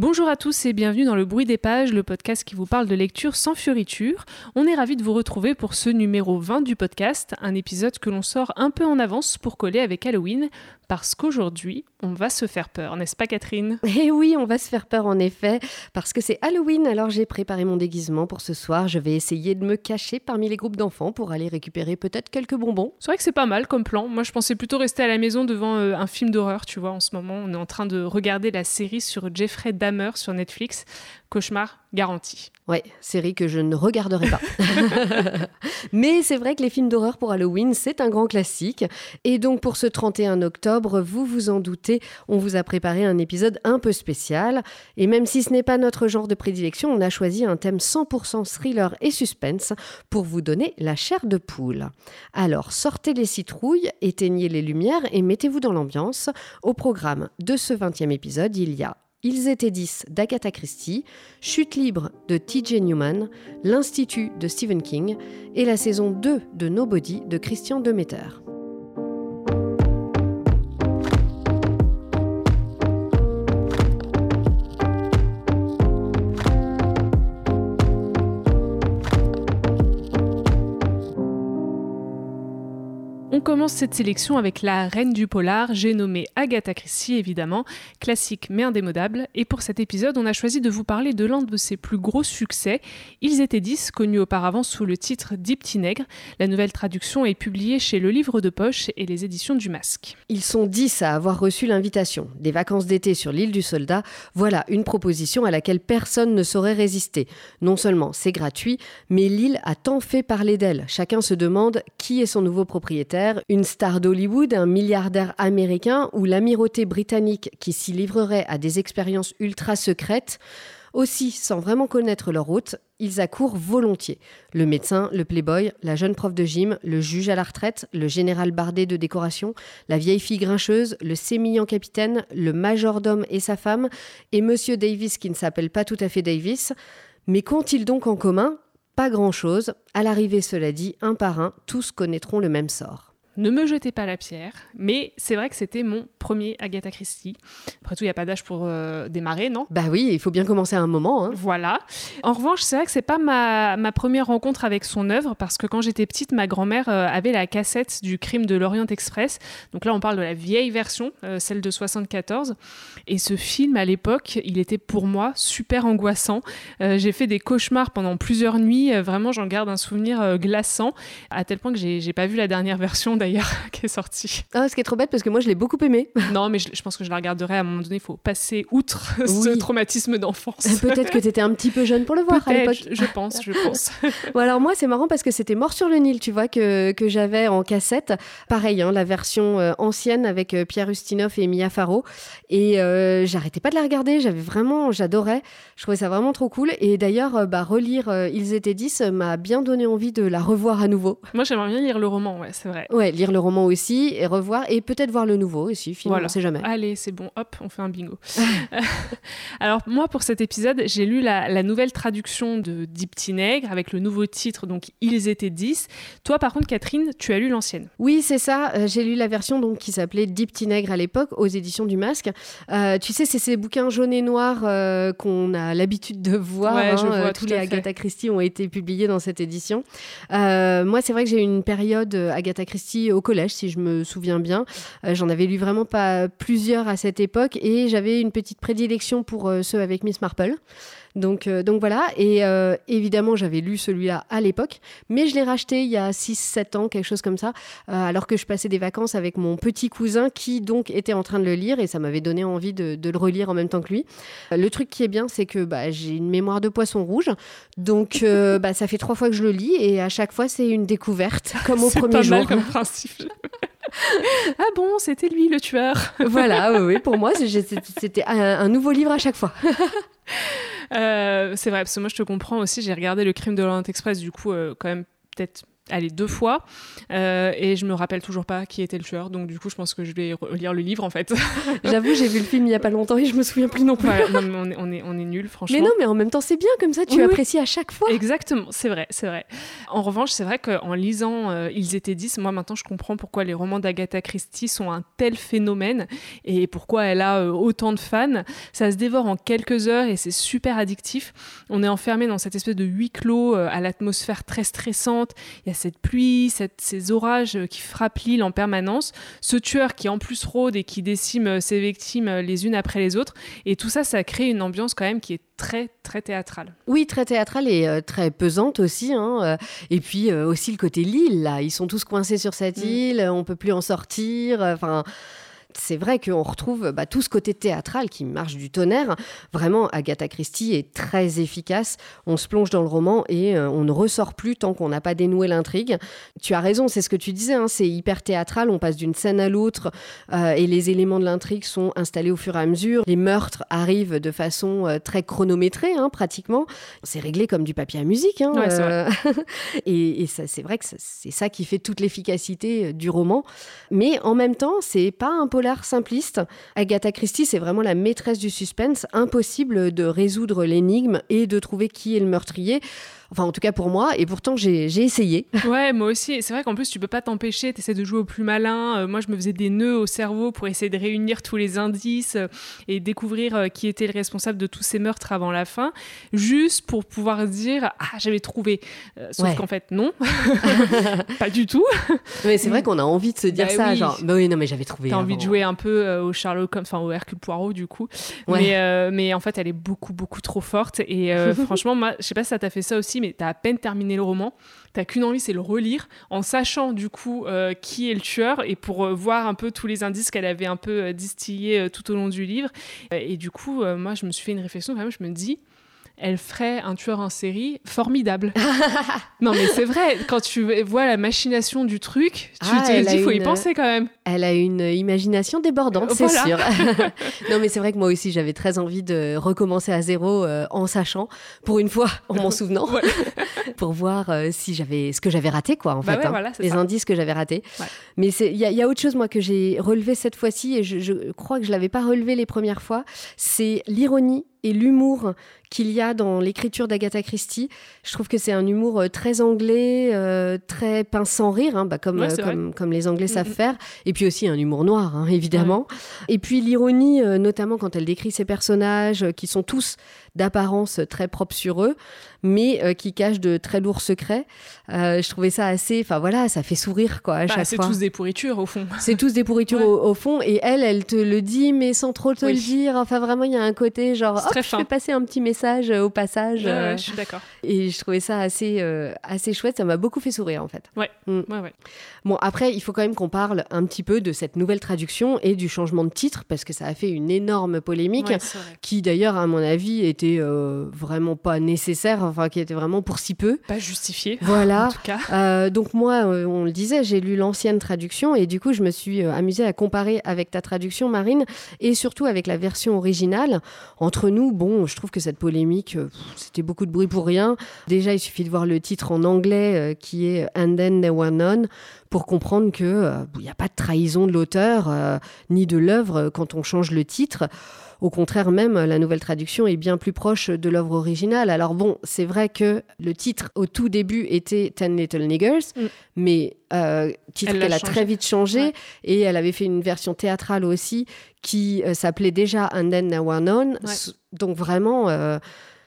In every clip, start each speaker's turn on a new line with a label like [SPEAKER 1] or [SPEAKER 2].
[SPEAKER 1] Bonjour à tous et bienvenue dans le bruit des pages, le podcast qui vous parle de lecture sans fioriture. On est ravis de vous retrouver pour ce numéro 20 du podcast, un épisode que l'on sort un peu en avance pour coller avec Halloween, parce qu'aujourd'hui, on va se faire peur, n'est-ce pas Catherine?
[SPEAKER 2] Eh oui, on va se faire peur en effet, parce que c'est Halloween, alors j'ai préparé mon déguisement pour ce soir. Je vais essayer de me cacher parmi les groupes d'enfants pour aller récupérer peut-être quelques bonbons.
[SPEAKER 1] C'est vrai que c'est pas mal comme plan. Moi, je pensais plutôt rester à la maison devant euh, un film d'horreur, tu vois, en ce moment. On est en train de regarder la série sur Jeffrey Dahmer sur Netflix. Cauchemar garanti.
[SPEAKER 2] Ouais, série que je ne regarderai pas. Mais c'est vrai que les films d'horreur pour Halloween, c'est un grand classique. Et donc pour ce 31 octobre, vous vous en doutez, on vous a préparé un épisode un peu spécial. Et même si ce n'est pas notre genre de prédilection, on a choisi un thème 100% thriller et suspense pour vous donner la chair de poule. Alors sortez les citrouilles, éteignez les lumières et mettez-vous dans l'ambiance. Au programme de ce 20e épisode, il y a ils étaient 10 d'Agatha Christie, Chute libre de T.J. Newman, L'Institut de Stephen King et la saison 2 de Nobody de Christian Demeter.
[SPEAKER 1] Commence cette sélection avec la reine du polar, j'ai nommé Agatha Christie évidemment, classique mais indémodable, et pour cet épisode on a choisi de vous parler de l'un de ses plus gros succès, Ils étaient dix, connu auparavant sous le titre Deep Nègre. La nouvelle traduction est publiée chez Le Livre de Poche et les éditions du Masque.
[SPEAKER 2] Ils sont dix à avoir reçu l'invitation. Des vacances d'été sur l'île du Soldat, voilà une proposition à laquelle personne ne saurait résister. Non seulement c'est gratuit, mais l'île a tant fait parler d'elle. Chacun se demande qui est son nouveau propriétaire une star d'Hollywood, un milliardaire américain ou l'amirauté britannique qui s'y livrerait à des expériences ultra secrètes. Aussi, sans vraiment connaître leur hôte, ils accourent volontiers. Le médecin, le playboy, la jeune prof de gym, le juge à la retraite, le général bardé de décoration, la vieille fille grincheuse, le sémillant capitaine, le majordome et sa femme, et Monsieur Davis qui ne s'appelle pas tout à fait Davis. Mais qu'ont-ils donc en commun? Pas grand-chose. À l'arrivée, cela dit, un par un, tous connaîtront le même sort.
[SPEAKER 1] Ne me jetez pas la pierre, mais c'est vrai que c'était mon premier Agatha Christie. Après tout, il n'y a pas d'âge pour euh, démarrer, non?
[SPEAKER 2] Bah oui, il faut bien commencer à un moment. Hein.
[SPEAKER 1] Voilà. En revanche, c'est vrai que c'est pas ma, ma, première rencontre avec son œuvre, parce que quand j'étais petite, ma grand-mère euh, avait la cassette du crime de l'Orient Express. Donc là, on parle de la vieille version, euh, celle de 74. Et ce film, à l'époque, il était pour moi super angoissant. j'ai fait des cauchemars pendant plusieurs nuits. vraiment, j'en garde un souvenir glaçant, à tel point que j'ai pas vu la dernière version d'ailleurs qui est sorti.
[SPEAKER 2] Ah, ce qui est trop bête parce que moi je l'ai beaucoup aimé.
[SPEAKER 1] Non, mais je, pense que je la regarderai à un moment donné. Il faut passer outre ce traumatisme d'enfance.
[SPEAKER 2] Euh, peut-être que tu étais un petit peu jeune pour le voir à l'époque.
[SPEAKER 1] Je pense, je pense.
[SPEAKER 2] bon, alors moi c'est marrant parce que c'était Mort sur le Nil, tu vois, que, que j'avais en cassette. Pareil, hein, la version euh, ancienne avec euh, Pierre Ustinov et Mia Farrow. Et j'arrêtais pas de la regarder. J'avais vraiment, j'adorais. Je trouvais ça vraiment trop cool. Et d'ailleurs, bah, relire Ils étaient 10 m'a bien donné envie de la revoir à nouveau.
[SPEAKER 1] Moi j'aimerais bien lire le roman, ouais, c'est vrai.
[SPEAKER 2] Ouais, lire le roman aussi et revoir et peut-être voir le nouveau aussi. Finalement, voilà. on sait jamais.
[SPEAKER 1] Allez, c'est bon, hop, on fait un bingo. Alors moi, pour cet épisode, j'ai lu la, nouvelle traduction de Deep Nègre avec le nouveau titre, donc Ils étaient 10. Toi, par contre, Catherine, tu as lu l'ancienne.
[SPEAKER 2] Oui, c'est ça. Euh, j'ai lu la version donc qui s'appelait Deep Nègre à l'époque aux éditions du Masque. Euh, tu sais, c'est ces bouquins jaunes et noirs euh, qu'on a l'habitude de voir.
[SPEAKER 1] Ouais, je hein, vois,
[SPEAKER 2] tous les Agatha Christie ont été publiés dans cette édition. moi, c'est vrai que j'ai eu une période Agatha Christie au collège, si je me souviens bien. Euh, j'en avais lu vraiment pas plusieurs à cette époque et j'avais une petite prédilection pour euh, ceux avec Miss Marple. Donc, euh, donc voilà, et évidemment j'avais lu celui-là à l'époque, mais je l'ai racheté il y a 6-7 ans, quelque chose comme ça, alors que je passais des vacances avec mon petit cousin qui donc était en train de le lire et ça m'avait donné envie de, le relire en même temps que lui. le truc qui est bien, c'est que bah, j'ai une mémoire de poisson rouge, donc bah, ça fait trois fois que je le lis et à chaque fois c'est une découverte, comme au premier
[SPEAKER 1] pas
[SPEAKER 2] jour.
[SPEAKER 1] Mal comme principe. ah bon, c'était lui le tueur.
[SPEAKER 2] voilà, oui, pour moi, c'était un, nouveau livre à chaque fois.
[SPEAKER 1] Euh, c'est vrai, parce que moi je te comprends aussi, j'ai regardé le crime de l'Orient Express, du coup, euh, quand même, peut-être allez, deux fois. Euh, et je me rappelle toujours pas qui était le tueur. Donc, du coup, je pense que je vais lire le livre, en fait.
[SPEAKER 2] J'avoue, j'ai vu le film il y a pas longtemps et je me souviens plus non plus.
[SPEAKER 1] on, est, on, est, on est nuls, franchement.
[SPEAKER 2] Mais non, mais en même temps, c'est bien comme ça, tu apprécies à chaque fois.
[SPEAKER 1] Exactement, c'est vrai, c'est vrai. En revanche, c'est vrai qu'en lisant euh, Ils étaient 10, moi maintenant, je comprends pourquoi les romans d'Agatha Christie sont un tel phénomène et pourquoi elle a euh, autant de fans. Ça se dévore en quelques heures et c'est super addictif. On est enfermé dans cette espèce de huis clos à l'atmosphère très stressante. Il y a cette pluie, ces orages euh, qui frappent l'île en permanence. Ce tueur qui en plus rôde et qui décime euh, ses victimes les unes après les autres. Et tout ça, ça crée une ambiance quand même qui est très très théâtrale.
[SPEAKER 2] Oui, très théâtrale et très pesante aussi. Hein, et puis aussi le côté l'île, là. Ils sont tous coincés sur cette mm. île, on peut plus en sortir. Enfin c'est vrai qu'on retrouve bah, tout ce côté théâtral qui marche du tonnerre. Vraiment, Agatha Christie est très efficace. On se plonge dans le roman et euh, on ne ressort plus tant qu'on n'a pas dénoué l'intrigue. Tu as raison, c'est ce que tu disais, hein, c'est hyper théâtral. On passe d'une scène à l'autre euh, et les éléments de l'intrigue sont installés au fur et à mesure. Les meurtres arrivent de façon euh, très chronométrée, hein, pratiquement. C'est réglé comme du papier à musique. Hein, et, et c'est vrai que c'est ça qui fait toute l'efficacité du roman. Mais en même temps, c'est pas un simpliste. Agatha Christie, c'est vraiment la maîtresse du suspense. Impossible de résoudre l'énigme et de trouver qui est le meurtrier. Enfin, en tout cas pour moi. Et pourtant, j'ai essayé.
[SPEAKER 1] Ouais, moi aussi. C'est vrai qu'en plus, tu peux pas t'empêcher. Tu essaies de jouer au plus malin. Euh, moi, je me faisais des nœuds au cerveau pour essayer de réunir tous les indices euh, et découvrir euh, qui était le responsable de tous ces meurtres avant la fin, juste pour pouvoir dire Ah, j'avais trouvé. sauf qu'en fait, non. pas du tout.
[SPEAKER 2] Mais c'est vrai qu'on a envie de se dire bah ça. Genre, bah oui, non, mais j'avais trouvé.
[SPEAKER 1] T'as envie de jouer un peu au Sherlock, enfin au Hercule Poirot, du coup. Mais, mais en fait, elle est beaucoup, beaucoup trop forte. Et franchement, moi, je sais pas si ça t'a fait ça aussi mais tu as à peine terminé le roman. T'as qu'une envie, c'est le relire, en sachant du coup euh, qui est le tueur et pour euh, voir un peu tous les indices qu'elle avait un peu euh, distillés tout au long du livre. et du coup, moi, je me suis fait une réflexion quand même. Je me dis, elle ferait un tueur en série formidable. non, mais c'est vrai, quand tu vois la machination du truc, tu ah, te dis, il faut y penser quand même.
[SPEAKER 2] Elle a une imagination débordante, c'est sûr. non, mais c'est vrai que moi aussi, j'avais très envie de recommencer à zéro euh, en sachant, pour une fois, en m'en souvenant, pour voir euh, si j'avais ce que j'avais raté, quoi, en bah fait. Hein. les indices que j'avais ratés. Mais il y, y, a autre chose, moi, que j'ai relevé cette fois-ci, et je, je crois que je l'avais pas relevé les premières fois, c'est l'ironie et l'humour qu'il y a dans l'écriture d'Agatha Christie. Je trouve que c'est un humour euh, très anglais, euh, très pince sans rire, hein, bah, comme, euh, comme, comme, les Anglais savent faire. Et puis aussi un humour noir, hein, évidemment. Et puis l'ironie, notamment quand elle décrit ses personnages, qui sont tous d'apparence très propres sur eux, mais qui cachent de très lourds secrets. je trouvais ça assez... Enfin voilà, ça fait sourire, quoi, à bah,
[SPEAKER 1] C'est tous des pourritures, au fond.
[SPEAKER 2] C'est tous des pourritures au, fond. Et elle, elle te le dit, mais sans trop te le dire. Enfin vraiment, il y a un côté genre, hop, je fais passer un petit message euh, au passage.
[SPEAKER 1] je suis d'accord.
[SPEAKER 2] Et je trouvais ça assez, euh, assez chouette. Ça m'a beaucoup fait sourire, en fait.
[SPEAKER 1] Ouais. Mm. ouais, ouais.
[SPEAKER 2] Bon, après, il faut quand même qu'on parle un petit peu de cette nouvelle traduction et du changement de titre, parce que ça a fait une énorme polémique, qui d'ailleurs, à mon avis, était euh, vraiment pas nécessaire, enfin, qui était vraiment pour si peu.
[SPEAKER 1] Pas justifié.
[SPEAKER 2] Voilà.
[SPEAKER 1] en tout cas.
[SPEAKER 2] donc, moi, on le disait, j'ai lu l'ancienne traduction et du coup, je me suis amusée à comparer avec ta traduction, Marine, et surtout avec la version originale. Entre nous, bon, je trouve que cette polémique euh, c'était beaucoup de bruit pour rien. Déjà, il suffit de voir le titre en anglais euh, qui est And Then There Were None pour comprendre qu'il euh, n'y a pas de trahison de l'auteur ni de l'œuvre quand on change le titre. Au contraire même, la nouvelle traduction est bien plus proche de l'œuvre originale. Alors bon, c'est vrai que le titre au tout début était Ten Little Niggers, mm. mais titre qu'elle a, très vite changé et elle avait fait une version théâtrale aussi qui s'appelait déjà And Then There Were None. Donc vraiment, euh,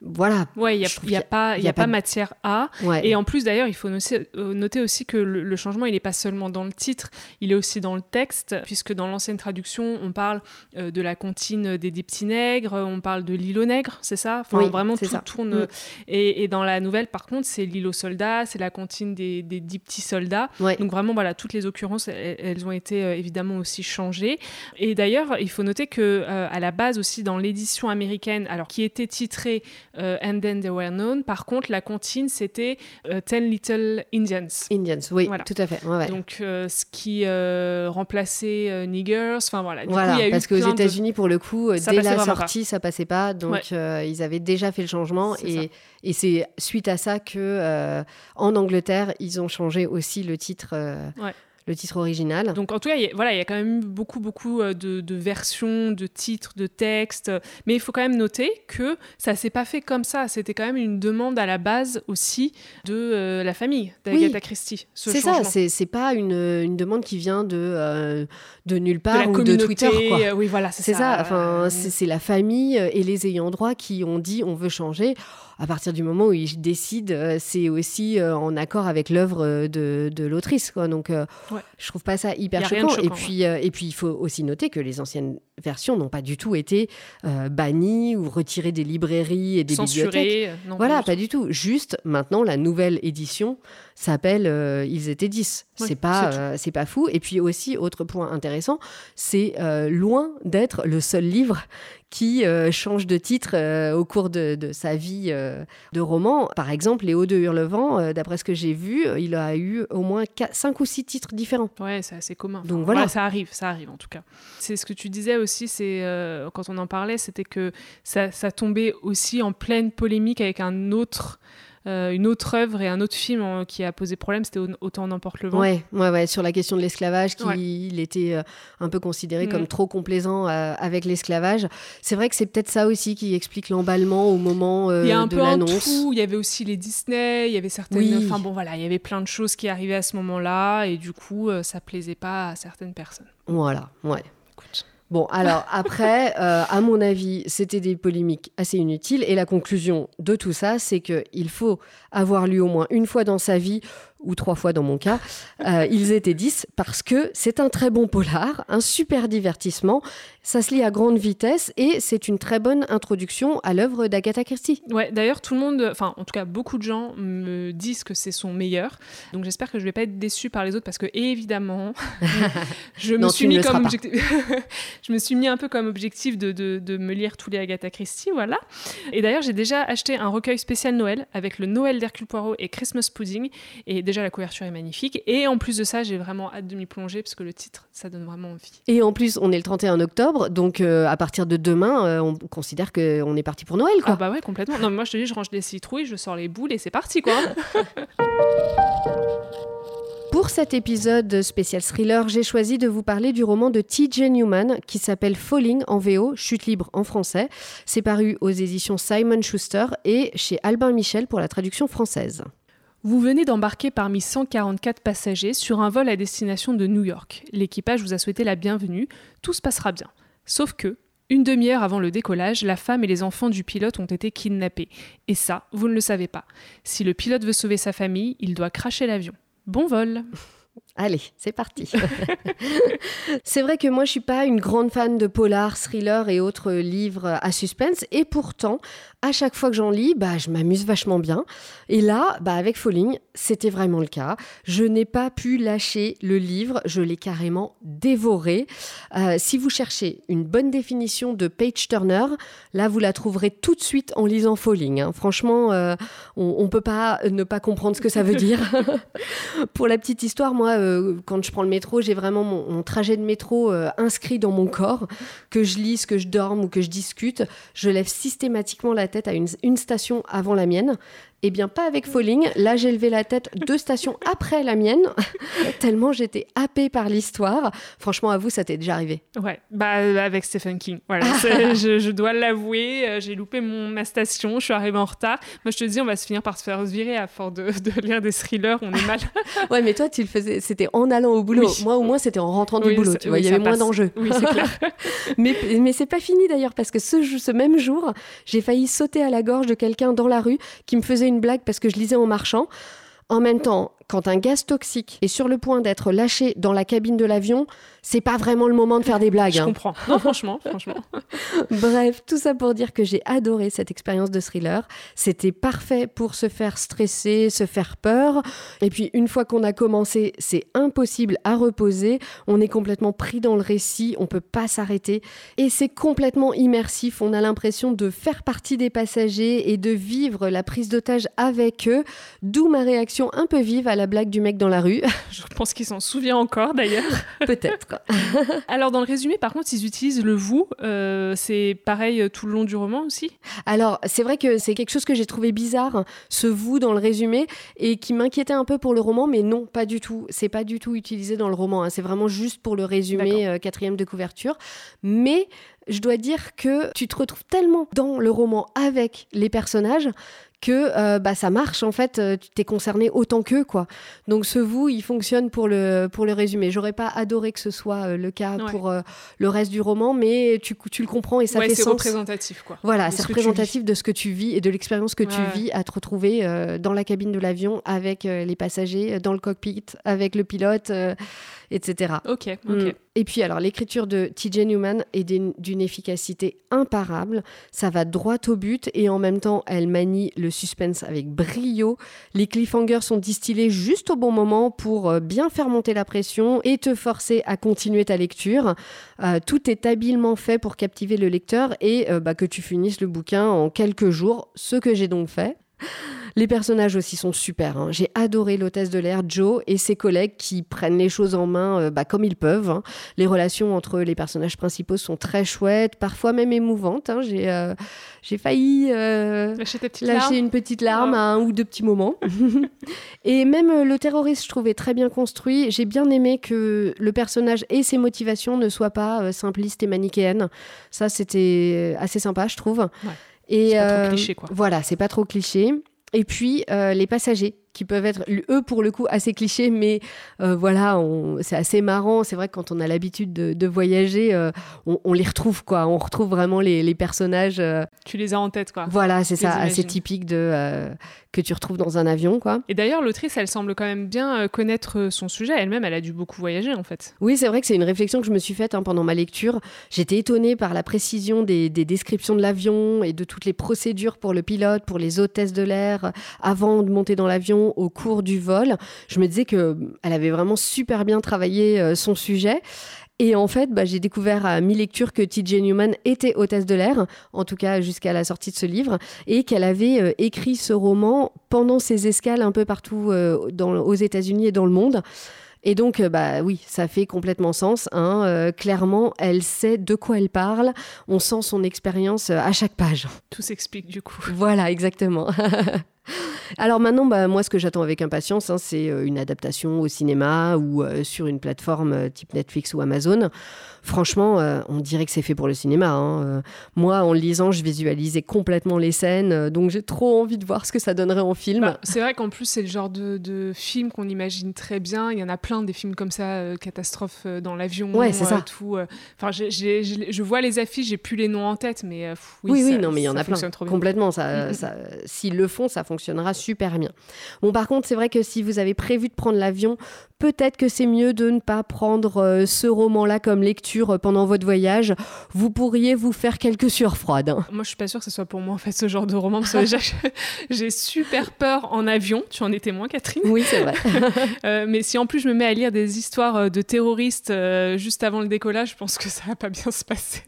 [SPEAKER 2] voilà.
[SPEAKER 1] Ouais, il n'y a, y a, pas, y a, pas, matière à. Et en plus, d'ailleurs, il faut euh, noter, aussi que le, changement, il n'est pas seulement dans le titre, il est aussi dans le texte, puisque dans l'ancienne traduction, on parle euh, de la comptine des petits nègres, on parle de l'île aux nègres, c'est ça? Enfin, vraiment, tout ça. tourne. Mm. Et, dans la nouvelle, par contre, c'est l'île aux soldats, c'est la comptine des, dix petits soldats. Donc vraiment, voilà, toutes les occurrences, elles, ont été euh, évidemment aussi changées. Et d'ailleurs, il faut noter que à la base aussi, dans l'édition américaine, alors qui était titrée And Then They Were Known. Par contre, la comptine, c'était Ten Little Indians.
[SPEAKER 2] Indians, oui, tout à fait.
[SPEAKER 1] Donc, ce qui remplaçait Niggers. Enfin, voilà.
[SPEAKER 2] voilà, parce qu'aux États-Unis, pour le coup, dès la sortie, ça passait pas. Donc, ils avaient déjà fait le changement. Et, et c'est suite à ça que, en Angleterre, ils ont changé aussi le titre le titre original.
[SPEAKER 1] Donc en tout cas, il y a, voilà, il y a quand même beaucoup, beaucoup euh, de, versions, de titres, de textes. Mais il faut quand même noter que ça s'est pas fait comme ça. C'était quand même une demande à la base aussi de euh, la famille d'Agatha Christie.
[SPEAKER 2] C'est ça, c'est pas une, une, demande qui vient de, euh, de nulle part ou de Twitter. Quoi.
[SPEAKER 1] Oui, voilà, c'est
[SPEAKER 2] ça. ça. Enfin, c'est la famille et les ayants droit qui ont dit on veut changer à partir du moment où ils décident, euh, c'est aussi euh, en accord avec l'œuvre euh, de, de l'autrice. Donc, je trouve pas ça hyper choquant. Et puis, et puis, il faut aussi noter que les anciennes versions n'ont pas du tout été bannies ou retirées des librairies et des bibliothèques. voilà, pas du tout. Juste maintenant, la nouvelle édition s'appelle Ils étaient 10. c'est pas, c'est pas fou. Et puis aussi, autre point intéressant, c'est loin d'être le seul livre qui euh, change de titre euh, au cours de, sa vie euh, de roman. Par exemple, Léo de Hurlevent, d'après ce que j'ai vu, il a eu au moins 5 ou 6 titres différents.
[SPEAKER 1] Ouais, c'est assez commun. Donc voilà. ça arrive, ça arrive en tout cas. C'est ce que tu disais aussi, c'est quand on en parlait, c'était que ça, ça tombait aussi en pleine polémique avec un autre euh, une autre œuvre et un autre film qui a posé problème, c'était Autant n'emporte le vent.
[SPEAKER 2] Ouais, ouais, ouais, sur la question de l'esclavage, qui il était euh, un peu considéré comme mm. trop complaisant euh, avec l'esclavage. C'est vrai que c'est peut-être ça aussi qui explique l'emballement au moment de l'annonce. Il y a un peu un tout.
[SPEAKER 1] Il y avait aussi les Disney, il y avait certaines. Enfin bon, voilà, il y avait plein de choses qui arrivaient à ce moment-là et du coup, ça plaisait pas à certaines personnes.
[SPEAKER 2] Voilà, ouais. Bon, alors après, euh, à mon avis, c'était des polémiques assez inutiles. Et la conclusion de tout ça, c'est qu'il faut avoir lu au moins une fois dans sa vie ou trois fois dans mon cas, euh, ils étaient dix parce que c'est un très bon polar, un super divertissement, ça se lit à grande vitesse et c'est une très bonne introduction à l'œuvre d'Agatha Christie.
[SPEAKER 1] Ouais, d'ailleurs tout le monde, enfin en tout cas beaucoup de gens me disent que c'est son meilleur, donc j'espère que je vais pas être déçue par les autres parce que évidemment, je me suis mis comme objectif, je me suis mis un peu comme objectif de, de, de me lire tous les Agatha Christie, voilà. Et d'ailleurs j'ai déjà acheté un recueil spécial Noël avec le Noël d'Hercule Poirot et Christmas Pudding et déjà la couverture est magnifique. Et en plus de ça, j'ai vraiment hâte de m'y plonger parce que le titre, ça donne vraiment envie.
[SPEAKER 2] Et en plus, on est le 31 octobre, donc euh, à partir de demain, euh, on considère qu'on est parti pour Noël. Quoi.
[SPEAKER 1] Ah bah ouais, complètement. Non, moi je te dis, je range les citrouilles, je sors les boules et c'est parti quoi.
[SPEAKER 2] Pour cet épisode spécial thriller, j'ai choisi de vous parler du roman de T.J. Newman qui s'appelle Falling en VO, Chute libre en français. C'est paru aux éditions Simon Schuster et chez Albin Michel pour la traduction française.
[SPEAKER 1] Vous venez d'embarquer parmi 144 passagers sur un vol à destination de New York. L'équipage vous a souhaité la bienvenue, tout se passera bien. Sauf que, une demi-heure avant le décollage, la femme et les enfants du pilote ont été kidnappés. Et ça, vous ne le savez pas. Si le pilote veut sauver sa famille, il doit cracher l'avion. Bon vol
[SPEAKER 2] Allez, c'est parti. c'est vrai que moi, je suis pas une grande fan de polar, thriller et autres livres à suspense. Et pourtant, à chaque fois que j'en lis, bah, je m'amuse vachement bien. Et là, bah, avec Falling, c'était vraiment le cas. Je n'ai pas pu lâcher le livre, je l'ai carrément dévoré. Euh, si vous cherchez une bonne définition de page turner, là, vous la trouverez tout de suite en lisant Falling. Hein. Franchement, euh, on ne peut pas ne pas comprendre ce que ça veut dire. Pour la petite histoire, moi, euh, quand je prends le métro, j'ai vraiment mon, trajet de métro euh, inscrit dans mon corps. Que je lise, que je dorme ou que je discute, je lève systématiquement la tête à une station avant la mienne. Eh bien, pas avec Falling. Là, j'ai levé la tête deux stations après la mienne, tellement j'étais happée par l'histoire. Franchement, à vous, ça t'est déjà arrivé
[SPEAKER 1] Ouais, bah euh, avec Stephen King. Voilà, je, dois l'avouer, euh, j'ai loupé mon, ma station, je suis arrivée en retard. Moi, je te dis, on va se finir par se faire virer à force de, lire des thrillers, on est mal.
[SPEAKER 2] ouais, mais toi, tu le faisais, c'était en allant au boulot. Moi, au moins, c'était en rentrant du boulot. Tu vois, il y avait moins d'enjeux.
[SPEAKER 1] Oui, c'est clair.
[SPEAKER 2] mais mais c'est pas fini d'ailleurs, parce que ce, ce même jour, j'ai failli sauter à la gorge de quelqu'un dans la rue qui me faisait une blague parce que je lisais en marchant. En même temps, quand un gaz toxique est sur le point d'être lâché dans la cabine de l'avion, c'est pas vraiment le moment de faire des blagues.
[SPEAKER 1] Je
[SPEAKER 2] hein.
[SPEAKER 1] comprends. Non, franchement, franchement.
[SPEAKER 2] Bref, tout ça pour dire que j'ai adoré cette expérience de thriller. C'était parfait pour se faire stresser, se faire peur. Et puis, une fois qu'on a commencé, c'est impossible à reposer. On est complètement pris dans le récit, on peut pas s'arrêter. Et c'est complètement immersif. On a l'impression de faire partie des passagers et de vivre la prise d'otage avec eux. D'où ma réaction un peu vive à la blague du mec dans la rue.
[SPEAKER 1] Je pense qu'il s'en souvient encore d'ailleurs.
[SPEAKER 2] Peut-être.
[SPEAKER 1] Alors dans le résumé, par contre, ils utilisent le vous. Euh, c'est pareil euh, tout le long du roman aussi?
[SPEAKER 2] Alors, c'est vrai que c'est quelque chose que j'ai trouvé bizarre, ce vous dans le résumé, et qui m'inquiétait un peu pour le roman, mais non, pas du tout. C'est pas du tout utilisé dans le roman. hein. C'est vraiment juste pour le résumé euh, quatrième de couverture. Mais je dois dire que tu te retrouves tellement dans le roman avec les personnages que euh, bah, ça marche en fait, euh, tu t'es concerné autant qu'eux quoi. Donc ce vous, il fonctionne pour le, pour le résumé. J'aurais pas adoré que ce soit euh, le cas
[SPEAKER 1] Ouais.
[SPEAKER 2] pour le reste du roman, mais tu, tu le comprends et ça
[SPEAKER 1] Ouais,
[SPEAKER 2] fait
[SPEAKER 1] c'est
[SPEAKER 2] sens.
[SPEAKER 1] représentatif quoi.
[SPEAKER 2] Voilà, c'est
[SPEAKER 1] ce
[SPEAKER 2] représentatif de ce que tu vis et de l'expérience que tu
[SPEAKER 1] Ouais,
[SPEAKER 2] vis à te retrouver dans la cabine de l'avion avec les passagers, dans le cockpit, avec le pilote, etc.
[SPEAKER 1] Ok, ok.
[SPEAKER 2] Mm. Et puis alors l'écriture de TJ Newman est d'une efficacité imparable, ça va droit au but et en même temps elle manie le suspense avec brio. Les cliffhangers sont distillés juste au bon moment pour euh, bien faire monter la pression et te forcer à continuer ta lecture. Euh, tout est habilement fait pour captiver le lecteur et euh, bah, que tu finisses le bouquin en quelques jours, ce que j'ai donc fait. Les personnages aussi sont super. hein. J'ai adoré l'hôtesse de l'air, Joe, et ses collègues qui prennent les choses en main euh, bah, comme ils peuvent. hein. Les relations entre les personnages principaux sont très chouettes, parfois même émouvantes. hein. J'ai euh, j'ai failli euh,
[SPEAKER 1] Lâcher
[SPEAKER 2] une petite larme
[SPEAKER 1] Ouais.
[SPEAKER 2] à un ou deux petits moments. et même le terroriste, je trouvais très bien construit. J'ai bien aimé que le personnage et ses motivations ne soient pas simplistes et manichéennes. Ça, c'était assez sympa, je trouve. Et
[SPEAKER 1] C'est pas trop
[SPEAKER 2] euh,
[SPEAKER 1] cliché, quoi.
[SPEAKER 2] Voilà, c'est pas trop cliché. Et puis euh, les passagers qui peuvent être eux pour le coup assez clichés, mais euh, voilà, c'est assez marrant. C'est vrai que quand on a l'habitude de, de voyager, euh, on, on les retrouve quoi. On retrouve vraiment les, les personnages. euh,
[SPEAKER 1] Tu les as en tête quoi.
[SPEAKER 2] voilà, c'est ça, assez typique de que tu retrouves dans un avion quoi.
[SPEAKER 1] Et d'ailleurs, l'autrice, elle semble quand même bien connaître son sujet. Elle-même, elle a dû beaucoup voyager en fait.
[SPEAKER 2] Oui, c'est vrai que c'est une réflexion que je me suis faite hein, pendant ma lecture. J'étais étonnée par la précision des, des descriptions de l'avion et de toutes les procédures pour le pilote, pour les hôtesses de l'air, avant de monter dans l'avion, au cours du vol. Je me disais qu'elle avait vraiment super bien travaillé euh, son sujet. Et en fait, bah, j'ai découvert à mi-lecture que TJ Newman était hôtesse de l'air, en tout cas jusqu'à la sortie de ce livre, et qu'elle avait euh, écrit ce roman pendant ses escales un peu partout euh, dans- aux États-Unis et dans le monde. Et donc, euh, bah oui, ça fait complètement sens. hein. Euh, clairement, elle sait de quoi elle parle. On sent son expérience euh, à chaque page.
[SPEAKER 1] Tout s'explique du coup.
[SPEAKER 2] Voilà, exactement. Alors maintenant, bah, moi, ce que j'attends avec impatience, hein, c'est euh, une adaptation au cinéma ou euh, sur une plateforme euh, type Netflix ou Amazon. Franchement, euh, on dirait que c'est fait pour le cinéma. hein. Moi, en lisant, je visualisais complètement les scènes, donc j'ai trop envie de voir ce que ça donnerait en film.
[SPEAKER 1] Bah, c'est vrai qu'en plus, c'est le genre de, de film qu'on imagine très bien. Il y en a plein des films comme ça, catastrophe dans l'avion.
[SPEAKER 2] Ouais, ça.
[SPEAKER 1] Tout. Enfin, je vois les affiches, j'ai plus les noms en tête, mais pff, oui,
[SPEAKER 2] Oui, oui,
[SPEAKER 1] ça-
[SPEAKER 2] non, mais il y en a plein.
[SPEAKER 1] fonctionne.
[SPEAKER 2] Complètement. Ça,
[SPEAKER 1] Mm, mm.
[SPEAKER 2] ça- S'ils le font, ça fonctionnera super bien. Bon, par contre, c'est vrai que si vous avez prévu de prendre l'avion, peut-être que c'est mieux de ne pas prendre euh, ce roman-là comme lecture euh, pendant votre voyage. Vous pourriez vous faire quelques sueurs froides. hein.
[SPEAKER 1] Moi, je suis pas sûre que ce soit pour moi en fait ce genre de roman parce que j'ai super peur en avion. Tu en es témoin, Catherine.
[SPEAKER 2] Oui, c'est vrai.
[SPEAKER 1] Euh, mais si en plus je me mets à lire des histoires de terroristes euh, juste avant le décollage, je pense que ça va pas bien se passer.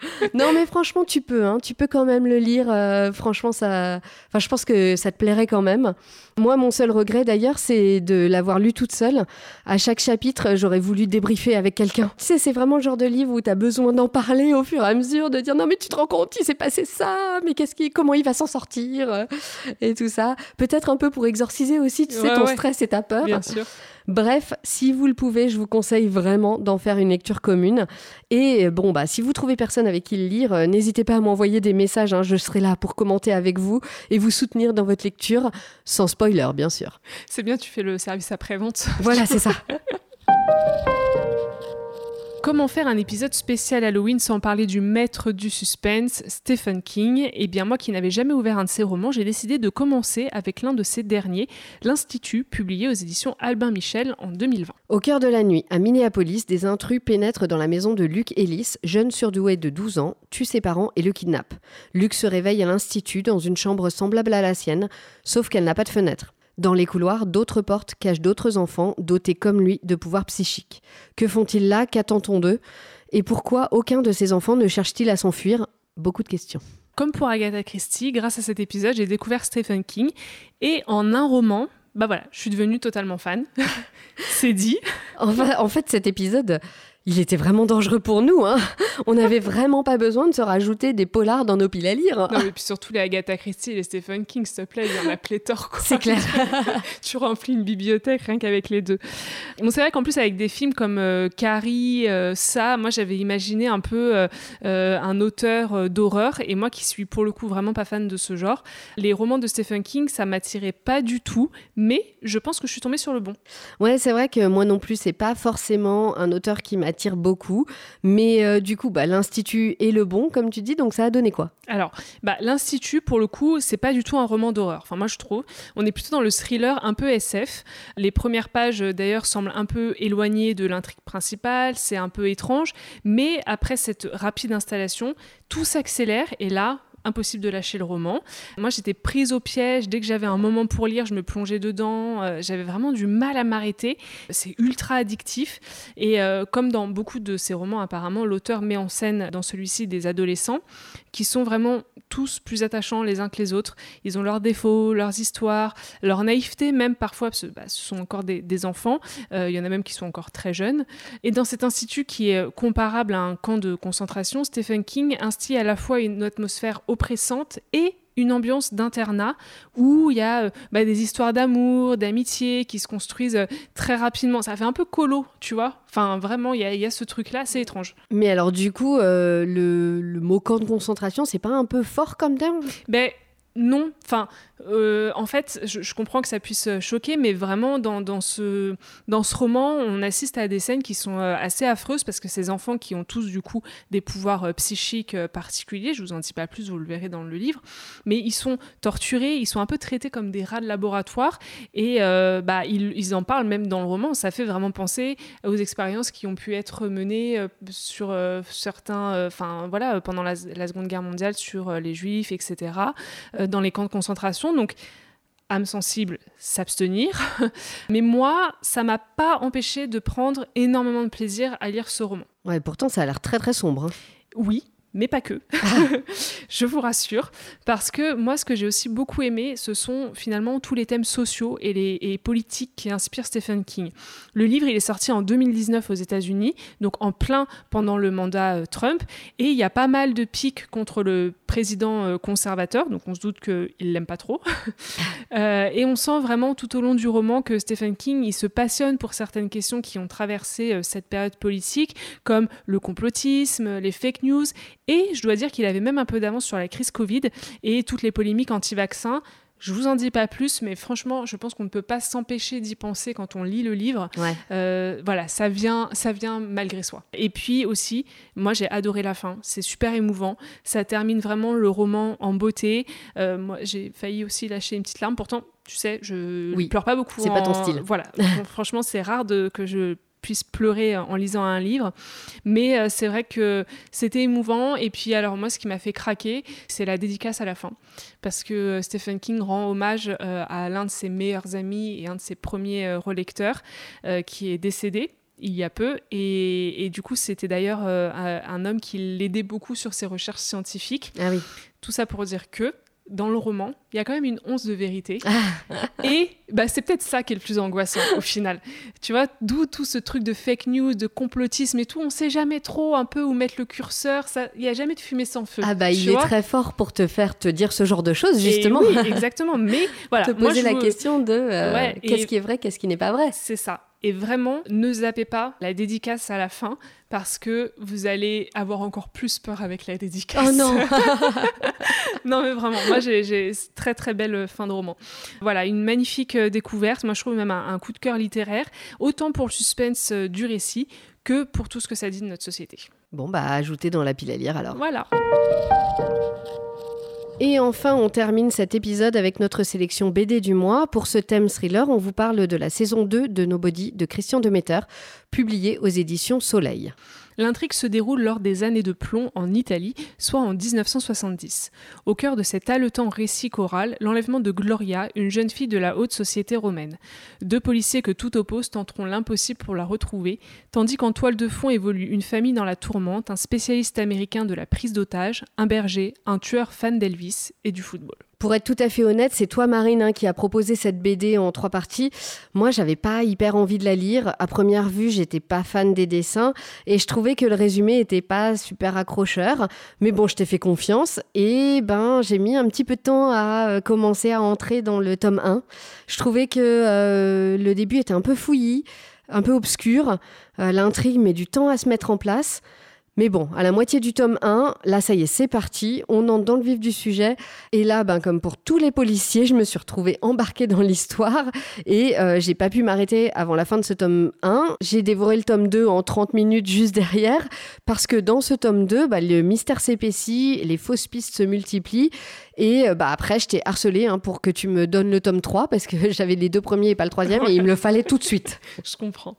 [SPEAKER 2] non, mais franchement, tu peux. hein. Tu peux quand même le lire. euh, franchement, ça. Enfin, je pense que ça te plairait quand même. Moi, mon seul regret d'ailleurs, c'est de l'avoir lu toute seule. À chaque chapitre, j'aurais voulu débriefer avec quelqu'un. Tu sais, c'est vraiment le genre de livre où tu as besoin d'en parler au fur et à mesure, de dire non, mais tu te rends compte, il s'est passé ça, mais qu'est-ce qui, comment il va s'en sortir et tout ça. Peut-être un peu pour exorciser aussi, tu sais,
[SPEAKER 1] Ouais,
[SPEAKER 2] ton
[SPEAKER 1] ouais.
[SPEAKER 2] stress et ta peur.
[SPEAKER 1] bien sûr.
[SPEAKER 2] Bref, si vous le pouvez, je vous conseille vraiment d'en faire une lecture commune. Et bon, bah, si vous trouvez personne avec qui le lire, euh, n'hésitez pas à m'envoyer des messages. hein. je serai là pour commenter avec vous et vous soutenir dans votre lecture, sans spoiler, bien sûr.
[SPEAKER 1] C'est bien, tu fais le service après-vente.
[SPEAKER 2] Voilà, c'est ça.
[SPEAKER 1] Comment faire un épisode spécial Halloween sans parler du maître du suspense, Stephen King? Eh bien, moi qui n'avais jamais ouvert un de ses romans, j'ai décidé de commencer avec l'un de ses derniers, L'Institut, publié aux éditions Albin Michel en 2020.
[SPEAKER 2] Au cœur de la nuit, à Minneapolis, des intrus pénètrent dans la maison de Luke Ellis, jeune surdoué de 12 ans, tuent ses parents et le kidnappent. Luke se réveille à l'Institut dans une chambre semblable à la sienne, sauf qu'elle n'a pas de fenêtre. Dans les couloirs, d'autres portes cachent d'autres enfants dotés comme lui de pouvoirs psychiques. Que font-ils là? Qu'attend-on d'eux? Et pourquoi aucun de ces enfants ne cherche-t-il à s'enfuir? Beaucoup de questions.
[SPEAKER 1] Comme pour Agatha Christie, grâce à cet épisode, j'ai découvert Stephen King et en un roman, bah voilà, je suis devenue totalement fan. C'est dit.
[SPEAKER 2] en fait, cet épisode, il était vraiment dangereux pour nous. Hein. On n'avait vraiment pas besoin de se rajouter des polars dans nos piles à lire.
[SPEAKER 1] Non, mais puis surtout les Agatha Christie et les Stephen King, s'il te plaît, il y en a pléthore.
[SPEAKER 2] C'est clair.
[SPEAKER 1] tu remplis une bibliothèque rien qu'avec les deux. Bon, c'est vrai qu'en plus, avec des films comme euh, Carrie, euh, ça, moi j'avais imaginé un peu euh, un auteur d'horreur. Et moi qui suis pour le coup vraiment pas fan de ce genre, les romans de Stephen King, ça m'attirait pas du tout. Mais je pense que je suis tombée sur le bon.
[SPEAKER 2] Ouais, c'est vrai que moi non plus, c'est pas forcément un auteur qui m'attire attire beaucoup. Mais euh, du coup, bah, l'Institut est le bon, comme tu dis, donc ça a donné quoi?
[SPEAKER 1] Alors, bah, l'Institut, pour le coup, c'est pas du tout un roman d'horreur. Enfin, moi, je trouve. On est plutôt dans le thriller un peu SF. Les premières pages, euh, d'ailleurs, semblent un peu éloignées de l'intrigue principale. C'est un peu étrange. Mais après cette rapide installation, tout s'accélère. Et là, impossible de lâcher le roman. Moi, j'étais prise au piège. Dès que j'avais un moment pour lire, je me plongeais dedans. Euh, j'avais vraiment du mal à m'arrêter. C'est ultra addictif. Et euh, comme dans beaucoup de ces romans, apparemment, l'auteur met en scène dans celui-ci des adolescents qui sont vraiment tous plus attachants les uns que les autres. Ils ont leurs défauts, leurs histoires, leur naïveté même parfois, parce que bah, ce sont encore des, enfants. Euh, il y en a même qui sont encore très jeunes. Et dans cet institut qui est comparable à un camp de concentration, Stephen King instille à la fois une atmosphère oppressante et une ambiance d'internat où il y a euh, bah, des histoires d'amour, d'amitié qui se construisent euh, très rapidement. Ça fait un peu colo, tu vois. Enfin, vraiment, il y, a ce truc-là, c'est étrange.
[SPEAKER 2] Mais alors, du coup, euh, le, le, mot camp de concentration, c'est pas un peu fort comme terme?
[SPEAKER 1] Ben non. Enfin, euh, en fait, je, comprends que ça puisse choquer, mais vraiment, dans, ce, dans ce roman, on assiste à des scènes qui sont euh, assez affreuses parce que ces enfants qui ont tous, du coup, des pouvoirs euh, psychiques particuliers, je vous en dis pas plus, vous le verrez dans le livre, mais ils sont torturés, ils sont un peu traités comme des rats de laboratoire et bah, ils, en parlent même dans le roman. Ça fait vraiment penser aux expériences qui ont pu être menées sur certains, enfin voilà, pendant la, Seconde Guerre mondiale sur les Juifs, etc., dans les camps de concentration donc, âme sensible, s'abstenir. Mais moi, ça m'a pas empêché de prendre énormément de plaisir à lire ce roman.
[SPEAKER 2] Ouais, pourtant, ça a l'air très très sombre. Hein.
[SPEAKER 1] Oui, mais pas que. je vous rassure, parce que moi, ce que j'ai aussi beaucoup aimé, ce sont finalement tous les thèmes sociaux et, les, politiques qui inspirent Stephen King. Le livre, il est sorti en 2019 aux États-Unis, donc en plein pendant le mandat euh, Trump, et il y a pas mal de pics contre le président euh, conservateur, donc on se doute qu'il l'aime pas trop. Euh, et on sent vraiment tout au long du roman que Stephen King, il se passionne pour certaines questions qui ont traversé cette période politique, comme le complotisme, les fake news, et je dois dire qu'il avait même un peu d'avance sur la crise Covid et toutes les polémiques anti-vaccins. Je vous en dis pas plus, mais franchement, je pense qu'on ne peut pas s'empêcher d'y penser quand on lit le livre. Euh, voilà, ça vient, ça vient malgré soi. Et puis aussi, moi j'ai adoré la fin. C'est super émouvant. Ça termine vraiment le roman en beauté. Euh, moi, j'ai failli aussi lâcher une petite larme. Pourtant, tu sais, je
[SPEAKER 2] oui.
[SPEAKER 1] pleure pas beaucoup.
[SPEAKER 2] C'est pas ton style.
[SPEAKER 1] Voilà. franchement, c'est rare de, que je puisse pleurer en lisant un livre. Mais euh, c'est vrai que c'était émouvant. Et puis alors moi, ce qui m'a fait craquer, c'est la dédicace à la fin. Parce que euh, Stephen King rend hommage euh, à l'un de ses meilleurs amis et un de ses premiers relecteurs qui est décédé il y a peu. Et, et du coup, c'était d'ailleurs un homme qui l'aidait beaucoup sur ses recherches scientifiques.
[SPEAKER 2] Ah oui.
[SPEAKER 1] Tout ça pour dire que dans le roman, il y a quand même une once de vérité. et bah, c'est peut-être ça qui est le plus angoissant au final. Tu vois, d'où tout ce truc de fake news, de complotisme et tout, on sait jamais trop un peu où mettre le curseur. Il n'y a jamais de fumée sans feu.
[SPEAKER 2] Ah bah il est très fort pour te faire te dire ce genre de choses, justement.
[SPEAKER 1] oui, exactement. Mais voilà.
[SPEAKER 2] te poser la question de euh, qu'est-ce qui est vrai, qu'est-ce qui n'est pas vrai.
[SPEAKER 1] C'est ça. Et vraiment, ne zappez pas la dédicace à la fin parce que vous allez avoir encore plus peur avec la dédicace.
[SPEAKER 2] Oh non
[SPEAKER 1] Non mais vraiment, moi j'ai très très belle fin de roman. Voilà, une magnifique euh, découverte, moi je trouve même un, coup de cœur littéraire, autant pour le suspense euh, du récit que pour tout ce que ça dit de notre société.
[SPEAKER 2] Bon bah ajouter dans la pile à lire alors.
[SPEAKER 1] Voilà.
[SPEAKER 2] Et enfin, on termine cet épisode avec notre sélection BD du mois. Pour ce thème thriller, on vous parle de la saison 2 de Nobody de Christian Demeter, publiée aux éditions Soleil.
[SPEAKER 1] L'intrigue se déroule lors des années de plomb en Italie, soit en 1970. Au cœur de cet haletant récit choral, l'enlèvement de Gloria, une jeune fille de la haute société romaine. Deux policiers que tout oppose tenteront l'impossible pour la retrouver, tandis qu'en toile de fond évolue une famille dans la tourmente, un spécialiste américain de la prise d'otages, un berger, un tueur fan d'Elvis et du football.
[SPEAKER 2] Pour être tout à fait honnête, c'est toi, Marine, hein, qui a proposé cette BD en trois parties. Moi, j'avais pas hyper envie de la lire. À première vue, j'étais pas fan des dessins et je trouvais que le résumé était pas super accrocheur. Mais bon, je t'ai fait confiance et ben, j'ai mis un petit peu de temps à euh, commencer à entrer dans le tome 1. Je trouvais que euh, le début était un peu fouillis, un peu obscur. Euh, l'intrigue met du temps à se mettre en place. Mais bon, à la moitié du tome 1, là ça y est, c'est parti, on entre dans le vif du sujet. Et là, ben, comme pour tous les policiers, je me suis retrouvée embarquée dans l'histoire et euh, j'ai pas pu m'arrêter avant la fin de ce tome 1. J'ai dévoré le tome 2 en 30 minutes juste derrière parce que dans ce tome 2, bah, le mystère s'épaissit, les fausses pistes se multiplient et euh, bah, après, je t'ai harcelé hein, pour que tu me donnes le tome 3 parce que j'avais les deux premiers et pas le troisième et il me le fallait tout de suite.
[SPEAKER 1] je comprends.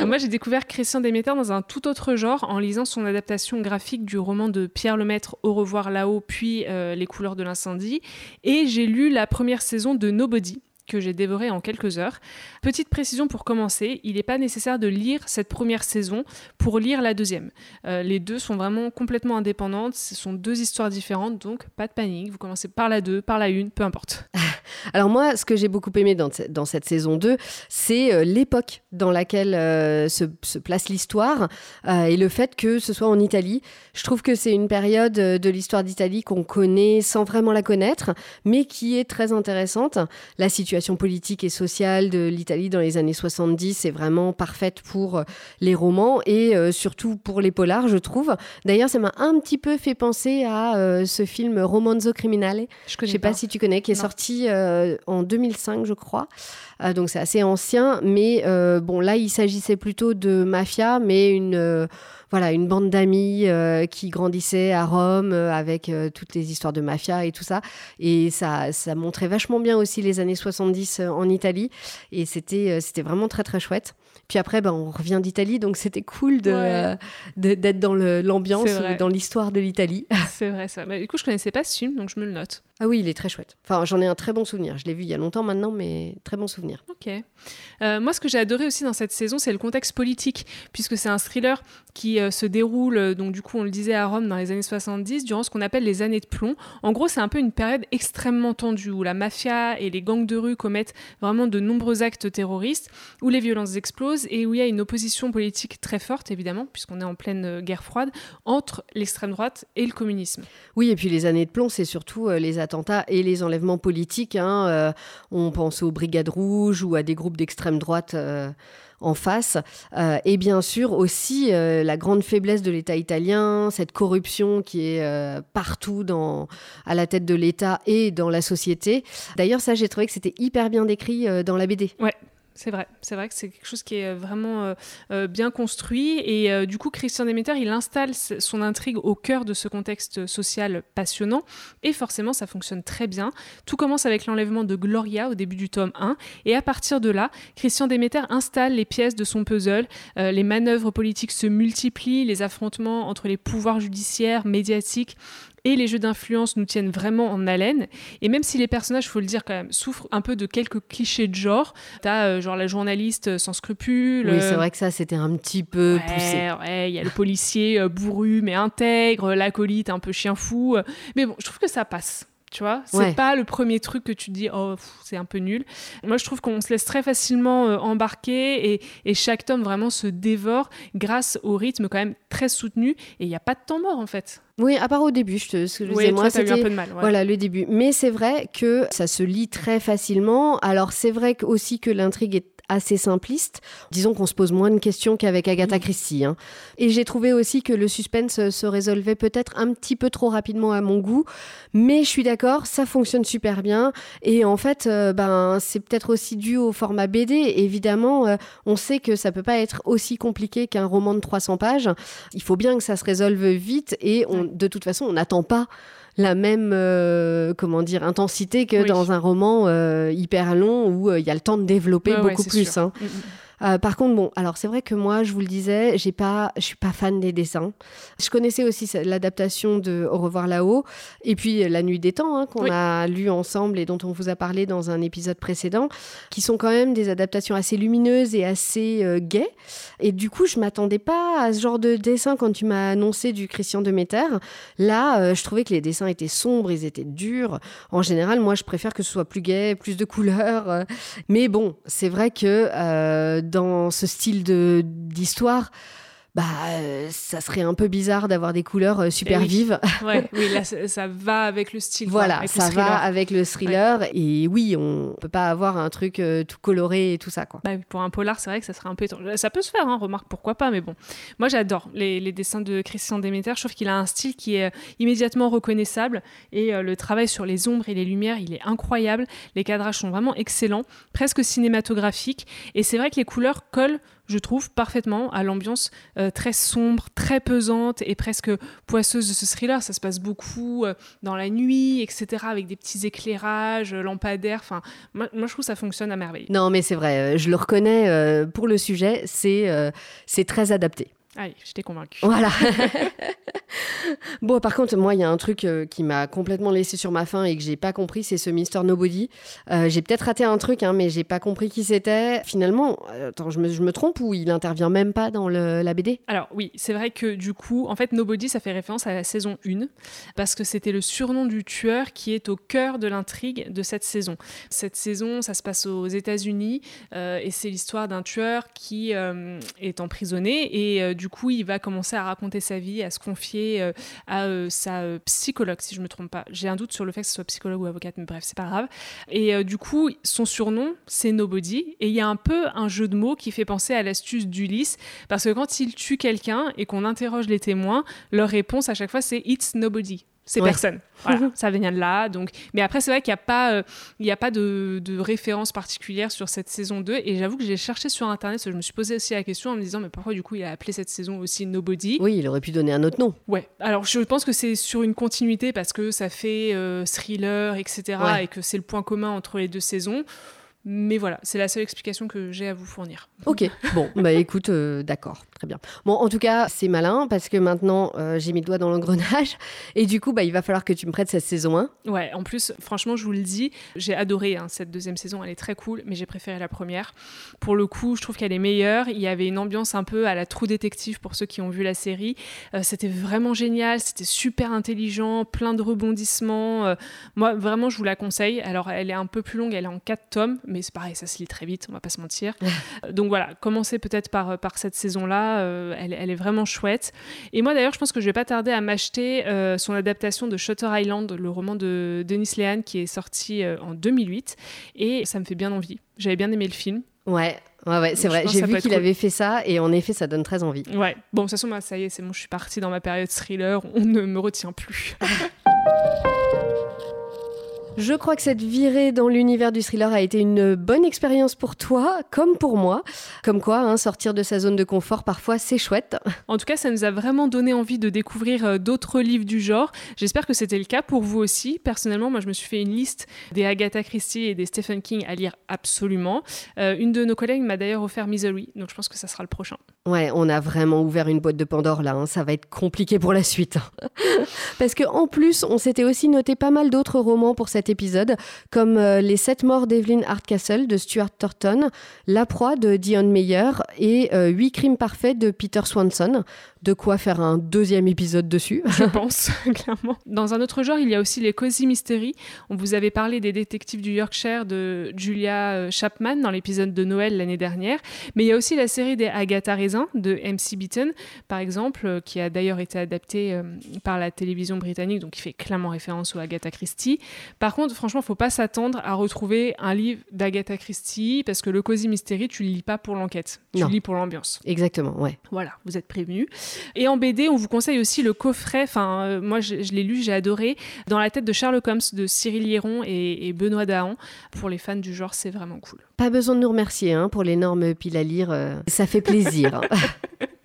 [SPEAKER 1] Euh, moi, j'ai découvert Christian Demeter dans un tout autre genre en lisant son adaptation graphique du roman de Pierre Lemaître Au revoir là-haut, puis euh, Les couleurs de l'incendie. Et j'ai lu la première saison de Nobody que j'ai dévoré en quelques heures. Petite précision pour commencer, il n'est pas nécessaire de lire cette première saison pour lire la deuxième. Euh, les deux sont vraiment complètement indépendantes, ce sont deux histoires différentes, donc pas de panique, vous commencez par la 2, par la 1, peu importe.
[SPEAKER 2] Alors moi, ce que j'ai beaucoup aimé dans, cette saison 2, c'est euh, l'époque dans laquelle euh, se, place l'histoire et le fait que ce soit en Italie. Je trouve que c'est une période de l'histoire d'Italie qu'on connaît sans vraiment la connaître, mais qui est très intéressante. La situation politique et sociale de l'Italie dans les années 70 est vraiment parfaite pour euh, les romans et euh, surtout pour les polars, je trouve. D'ailleurs, ça m'a un petit peu fait penser à euh, ce film Romanzo Criminale. Je ne sais pas. si tu connais, qui est sorti en 2005, je crois. donc c'est assez ancien, mais bon là, il s'agissait plutôt de mafia, mais une voilà, une bande d'amis euh, qui grandissaient à Rome euh, avec euh, toutes les histoires de mafia et tout ça. Et ça, ça montrait vachement bien aussi les années 70 en Italie. Et c'était, c'était vraiment très, très chouette. Puis après, ben, on revient d'Italie, donc c'était cool de, d'être dans l'ambiance, dans l'histoire de l'Italie.
[SPEAKER 1] C'est vrai ça. Bah, du coup, je connaissais pas ce film, donc je me le note.
[SPEAKER 2] Ah oui, il est très chouette. Enfin, j'en ai un très bon souvenir. Je l'ai vu il y a longtemps maintenant, mais très bon souvenir.
[SPEAKER 1] Ok. Euh, moi, ce que j'ai adoré aussi dans cette saison, c'est le contexte politique, puisque c'est un thriller qui euh, se déroule, euh, donc du coup, on le disait à Rome dans les années 70, durant ce qu'on appelle les années de plomb. En gros, c'est un peu une période extrêmement tendue, où la mafia et les gangs de rue commettent vraiment de nombreux actes terroristes, où les violences explosent et où il y a une opposition politique très forte, évidemment, puisqu'on est en pleine guerre froide, entre l'extrême droite et le communisme.
[SPEAKER 2] Oui, et puis les années de plomb, c'est surtout les attentats et les enlèvements politiques. Hein, euh, on pense aux brigades rouges ou à des groupes d'extrême droite. Euh, en face. Euh, et bien sûr aussi la grande faiblesse de l'État italien, cette corruption qui est partout dans, à la tête de l'État et dans la société. D'ailleurs, ça, j'ai trouvé que c'était hyper bien décrit dans la BD.
[SPEAKER 1] Ouais, c'est vrai, c'est vrai que c'est quelque chose qui est euh, vraiment euh, euh, bien construit et du coup Christian Demeter il installe son intrigue au cœur de ce contexte social passionnant et forcément ça fonctionne très bien. Tout commence avec l'enlèvement de Gloria au début du tome 1 et à partir de là Christian Demeter installe les pièces de son puzzle, les manœuvres politiques se multiplient, les affrontements entre les pouvoirs judiciaires, médiatiques et les jeux d'influence nous tiennent vraiment en haleine. Et même si les personnages, faut le dire quand même, souffrent un peu de quelques clichés de genre, t'as euh, genre la journaliste euh, sans scrupules.
[SPEAKER 2] Oui, c'est vrai que ça, c'était un petit peu
[SPEAKER 1] poussé. Ouais, il y a le policier euh, bourru mais intègre, l'acolyte un peu chien fou. Mais bon, je trouve que ça passe. Tu vois, c'est pas le premier truc que tu te dis, oh, c'est un peu nul. Moi, je trouve qu'on se laisse très facilement euh, embarquer et, et, chaque tome vraiment se dévore grâce au rythme quand même très soutenu et il n'y a pas de temps mort en fait.
[SPEAKER 2] Oui, à part au début, je te, ce que je
[SPEAKER 1] oui,
[SPEAKER 2] moi,
[SPEAKER 1] c'était un peu de mal.
[SPEAKER 2] Voilà, le début. Mais c'est vrai que ça se lit très facilement. Alors, c'est vrai aussi que l'intrigue est assez simpliste. Disons qu'on se pose moins de questions qu'avec Agatha Christie. Hein. Et j'ai trouvé aussi que le suspense se résolvait peut-être un petit peu trop rapidement à mon goût, mais je suis d'accord, ça fonctionne super bien. Et en fait, euh, ben, c'est peut-être aussi dû au format BD. Évidemment, euh, on sait que ça peut pas être aussi compliqué qu'un roman de 300 pages. Il faut bien que ça se résolve vite et on, de toute façon, on n'attend pas la même euh, comment dire intensité que dans un roman hyper long où il y a le temps de développer beaucoup plus. Hein. Mm, mm. Euh, par contre, bon, alors c'est vrai que moi, je vous le disais, j'ai pas, je suis pas fan des dessins. Je connaissais aussi l'adaptation de Au revoir là-haut, et puis La nuit des temps hein, qu'on a lu ensemble et dont on vous a parlé dans un épisode précédent, qui sont quand même des adaptations assez lumineuses et assez euh, gaies. Et du coup, je m'attendais pas à ce genre de dessin quand tu m'as annoncé du Christian Demeter. Là, euh, je trouvais que les dessins étaient sombres, ils étaient durs. En général, moi, je préfère que ce soit plus gai, plus de couleurs. Mais bon, c'est vrai que dans ce style d'histoire, bah, euh, ça serait un peu bizarre d'avoir des couleurs euh, super vives.
[SPEAKER 1] oui, là, ça, va avec le style.
[SPEAKER 2] Voilà, ça va avec le thriller. Et oui, on peut pas avoir un truc euh, tout coloré et tout ça. Quoi.
[SPEAKER 1] Bah, pour un polar, c'est vrai que ça serait un peu étrange. Ça peut se faire, hein, remarque, pourquoi pas, mais bon. Moi, j'adore les, les, dessins de Christian Demeter. Je trouve qu'il a un style qui est immédiatement reconnaissable. Et le travail sur les ombres et les lumières, il est incroyable. Les cadrages sont vraiment excellents, presque cinématographiques. Et c'est vrai que les couleurs collent je trouve, parfaitement à l'ambiance euh, très sombre, très pesante et presque poisseuse de ce thriller. Ça se passe beaucoup euh, dans la nuit, etc., avec des petits éclairages, euh, lampadaires. Enfin, moi, je trouve que ça fonctionne à merveille.
[SPEAKER 2] Non, mais c'est vrai, je le reconnais, pour le sujet, c'est c'est très adapté.
[SPEAKER 1] Allez, j'étais convaincue.
[SPEAKER 2] Voilà. bon, par contre, moi, il y a un truc euh, qui m'a complètement laissé sur ma faim et que j'ai pas compris, c'est ce Mister Nobody. Euh, j'ai peut-être raté un truc, hein, mais j'ai pas compris qui c'était. Finalement, euh, attends, je me, trompe ou il intervient même pas dans la BD
[SPEAKER 1] Alors oui, c'est vrai que du coup, en fait, Nobody, ça fait référence à la saison 1 parce que c'était le surnom du tueur qui est au cœur de l'intrigue de cette saison. Cette saison, ça se passe aux États-Unis et c'est l'histoire d'un tueur qui est emprisonné et du coup, il va commencer à raconter sa vie, à se confier euh, à euh, sa euh, psychologue, si je me trompe pas. J'ai un doute sur le fait que ce soit psychologue ou avocate, mais bref, c'est pas grave. Et du coup, son surnom, c'est Nobody. Et il y a un peu un jeu de mots qui fait penser à l'astuce d'Ulysse, parce que quand il tue quelqu'un et qu'on interroge les témoins, leur réponse à chaque fois, c'est It's Nobody ces personnes. Voilà, ça vient de là. Donc, mais après, c'est vrai qu'il n'y a pas, euh, il a pas de, de, référence particulière sur cette saison 2. Et j'avoue que j'ai cherché sur Internet, je me suis posé aussi la question en me disant, mais pourquoi du coup il a appelé cette saison aussi Nobody?
[SPEAKER 2] Oui, il aurait pu donner un autre nom.
[SPEAKER 1] Ouais. Alors, je pense que c'est sur une continuité parce que ça fait euh, thriller, etc. Et que c'est le point commun entre les deux saisons. Mais voilà, c'est la seule explication que j'ai à vous fournir.
[SPEAKER 2] Ok, bon, bah écoute, euh, d'accord, très bien. Bon, en tout cas, c'est malin parce que maintenant, euh, j'ai mis le doigt dans l'engrenage et du coup, bah, il va falloir que tu me prêtes cette saison 1.
[SPEAKER 1] Ouais, en plus, franchement, je vous le dis, j'ai adoré hein, cette deuxième saison, elle est très cool, mais j'ai préféré la première. Pour le coup, je trouve qu'elle est meilleure. Il y avait une ambiance un peu à la Trou Détective pour ceux qui ont vu la série. Euh, c'était vraiment génial, c'était super intelligent, plein de rebondissements. moi, vraiment, je vous la conseille. Alors, elle est un peu plus longue, elle est en 4 tomes, mais c'est pareil, ça se lit très vite, on va pas se mentir. Donc voilà, commencez peut-être par, par cette saison-là, euh, elle, elle, est vraiment chouette. Et moi d'ailleurs, je pense que je vais pas tarder à m'acheter euh, son adaptation de Shutter Island, le roman de Denis Lehan qui est sorti euh, en 2008, et ça me fait bien envie. J'avais bien aimé le film.
[SPEAKER 2] Ouais, Ouais, ouais, c'est vrai. J'ai vu qu'il avait fait ça et en effet, ça donne très envie.
[SPEAKER 1] Ouais. Bon, de toute façon, ça y est, c'est bon, je suis partie dans ma période thriller. On ne me retient plus.
[SPEAKER 2] Je crois que cette virée dans l'univers du thriller a été une bonne expérience pour toi, comme pour moi. Comme quoi, hein, sortir de sa zone de confort, parfois, c'est chouette.
[SPEAKER 1] En tout cas, ça nous a vraiment donné envie de découvrir euh, d'autres livres du genre. J'espère que c'était le cas pour vous aussi. Personnellement, moi, je me suis fait une liste des Agatha Christie et des Stephen King à lire absolument. Euh, une de nos collègues m'a d'ailleurs offert Misery, donc je pense que ça sera le prochain.
[SPEAKER 2] Ouais, on a vraiment ouvert une boîte de Pandore là. Hein. Ça va être compliqué pour la suite. Parce que en plus, on s'était aussi noté pas mal d'autres romans pour cette épisode, comme euh, Les Sept Morts d'Evelyn Hardcastle de Stuart Thornton, La Proie de Dion Meyer et euh, Huit Crimes Parfaits de Peter Swanson. De quoi faire un deuxième épisode dessus.
[SPEAKER 1] Je pense, clairement. Dans un autre genre, il y a aussi les Cozy Mystery. On vous avait parlé des détectives du Yorkshire de Julia euh, Chapman dans l'épisode de Noël l'année dernière. Mais il y a aussi la série des Agatha Raisin de MC Beaton, par exemple, euh, qui a d'ailleurs été adaptée euh, par la télévision britannique, donc qui fait clairement référence aux Agatha Christie. Par contre, franchement, il faut pas s'attendre à retrouver un livre d'Agatha Christie parce que le Cozy Mystery, tu le lis pas pour l'enquête, tu le lis pour l'ambiance.
[SPEAKER 2] Exactement, ouais.
[SPEAKER 1] Voilà, vous êtes prévenus. Et en BD, on vous conseille aussi le coffret, enfin, euh, moi je, l'ai lu, j'ai adoré, Dans la tête de Sherlock Holmes de Cyril Hieron et, Benoît Dahan. Pour les fans du genre, c'est vraiment cool.
[SPEAKER 2] Pas besoin de nous remercier hein, pour l'énorme pile à lire, euh, ça fait plaisir.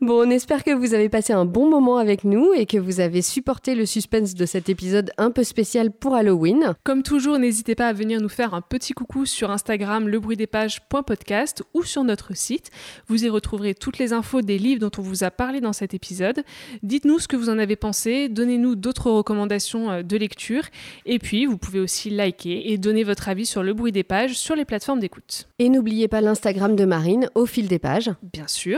[SPEAKER 2] Bon, on espère que vous avez passé un bon moment avec nous et que vous avez supporté le suspense de cet épisode un peu spécial pour Halloween.
[SPEAKER 1] Comme toujours, n'hésitez pas à venir nous faire un petit coucou sur Instagram lebruitdespages.podcast ou sur notre site. Vous y retrouverez toutes les infos des livres dont on vous a parlé dans cet épisode. Dites-nous ce que vous en avez pensé, donnez-nous d'autres recommandations euh, de lecture et puis vous pouvez aussi liker et donner votre avis sur le bruit des pages sur les plateformes d'écoute.
[SPEAKER 2] Et n'oubliez pas l'Instagram de Marine au fil des pages.
[SPEAKER 1] Bien sûr.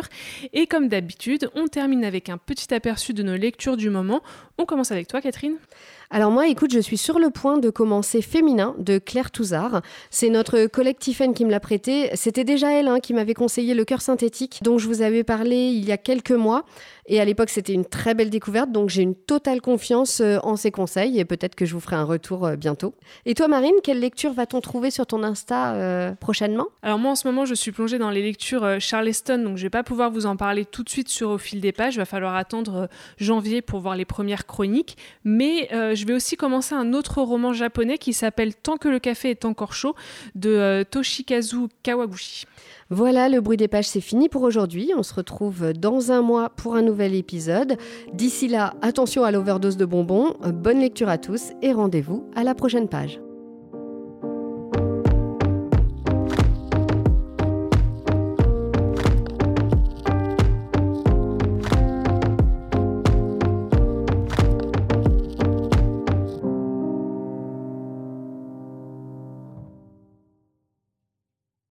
[SPEAKER 1] Et comme d'habitude, on termine avec un petit aperçu de nos lectures du moment. On commence avec toi, Catherine.
[SPEAKER 2] Alors moi, écoute, je suis sur le point de commencer Féminin de Claire Touzard. C'est notre collègue Tiffen qui me l'a prêté. C'était déjà elle hein, qui m'avait conseillé Le cœur synthétique, dont je vous avais parlé il y a quelques mois. Et à l'époque, c'était une très belle découverte, donc j'ai une totale confiance euh, en ses conseils et peut-être que je vous ferai un retour euh, bientôt. Et toi, Marine, quelle lecture va-t-on trouver sur ton Insta euh, prochainement?
[SPEAKER 1] Alors moi, en ce moment, je suis plongée dans les lectures Charleston, donc je vais pas pouvoir vous en parler tout de suite sur Au fil des pages. Il va falloir attendre janvier pour voir les premières chroniques. Mais je vais aussi commencer un autre roman japonais qui s'appelle Tant que le café est encore chaud de Toshikazu Kawaguchi.
[SPEAKER 2] Voilà, le bruit des pages, c'est fini pour aujourd'hui. On se retrouve dans un mois pour un nouvel épisode. D'ici là, attention à l'overdose de bonbons, bonne lecture à tous et rendez-vous à la prochaine page.